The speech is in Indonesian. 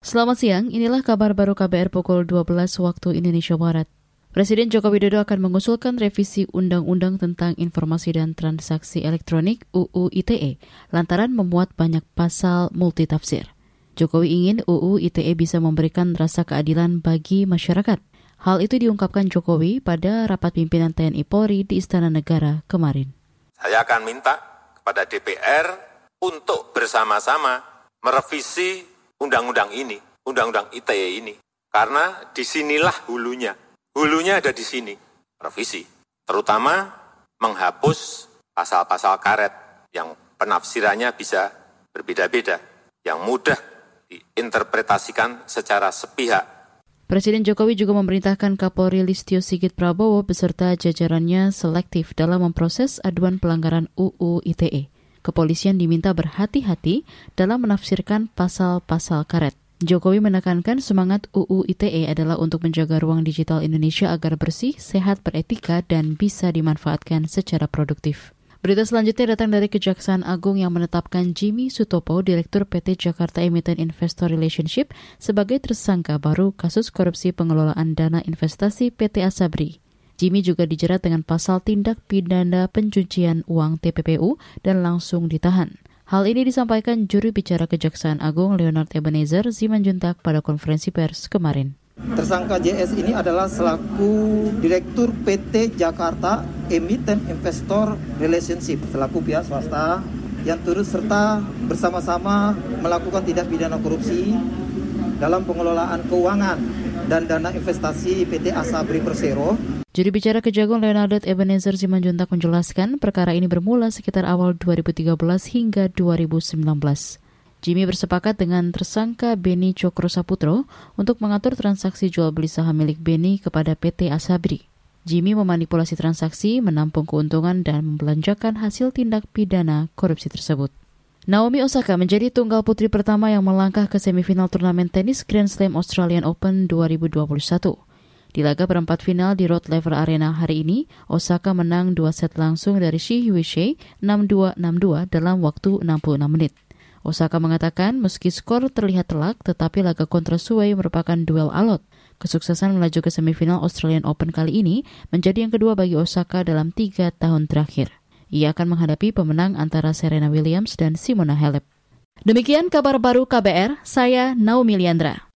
Selamat siang, inilah kabar baru KBR pukul 12 waktu Indonesia Barat. Presiden Joko Widodo akan mengusulkan revisi Undang-Undang tentang Informasi dan Transaksi Elektronik UU ITE lantaran memuat banyak pasal multitafsir. Jokowi ingin UU ITE bisa memberikan rasa keadilan bagi masyarakat. Hal itu diungkapkan Jokowi pada rapat pimpinan TNI Polri di Istana Negara kemarin. Saya akan minta kepada DPR untuk bersama-sama merevisi undang-undang ini, undang-undang ITE ini. Karena di sinilah hulunya. Hulunya ada di sini, revisi. Terutama menghapus pasal-pasal karet yang penafsirannya bisa berbeda-beda, yang mudah diinterpretasikan secara sepihak. Presiden Jokowi juga memerintahkan Kapolri Listio Sigit Prabowo beserta jajarannya selektif dalam memproses aduan pelanggaran UU ITE kepolisian diminta berhati-hati dalam menafsirkan pasal-pasal karet. Jokowi menekankan semangat UU ITE adalah untuk menjaga ruang digital Indonesia agar bersih, sehat, beretika, dan bisa dimanfaatkan secara produktif. Berita selanjutnya datang dari Kejaksaan Agung yang menetapkan Jimmy Sutopo, Direktur PT Jakarta Emiten Investor Relationship, sebagai tersangka baru kasus korupsi pengelolaan dana investasi PT Asabri. Jimmy juga dijerat dengan pasal tindak pidana pencucian uang TPPU dan langsung ditahan. Hal ini disampaikan juri bicara Kejaksaan Agung Leonard Ebenezer Simanjuntak pada konferensi pers kemarin. Tersangka JS ini adalah selaku Direktur PT Jakarta Emiten Investor Relationship selaku pihak swasta yang turut serta bersama-sama melakukan tindak pidana korupsi dalam pengelolaan keuangan dan dana investasi PT Asabri Persero Juri bicara Kejagung Leonardo Ebenezer Simanjuntak menjelaskan perkara ini bermula sekitar awal 2013 hingga 2019. Jimmy bersepakat dengan tersangka Beni Cokro Saputro untuk mengatur transaksi jual beli saham milik Beni kepada PT Asabri. Jimmy memanipulasi transaksi, menampung keuntungan, dan membelanjakan hasil tindak pidana korupsi tersebut. Naomi Osaka menjadi tunggal putri pertama yang melangkah ke semifinal turnamen tenis Grand Slam Australian Open 2021. Di laga perempat final di Rod Laver Arena hari ini, Osaka menang dua set langsung dari Shi Yuishei 6-2-6-2 dalam waktu 66 menit. Osaka mengatakan meski skor terlihat telak, tetapi laga kontra Suwei merupakan duel alot. Kesuksesan melaju ke semifinal Australian Open kali ini menjadi yang kedua bagi Osaka dalam tiga tahun terakhir. Ia akan menghadapi pemenang antara Serena Williams dan Simona Halep. Demikian kabar baru KBR, saya Naomi Liandra.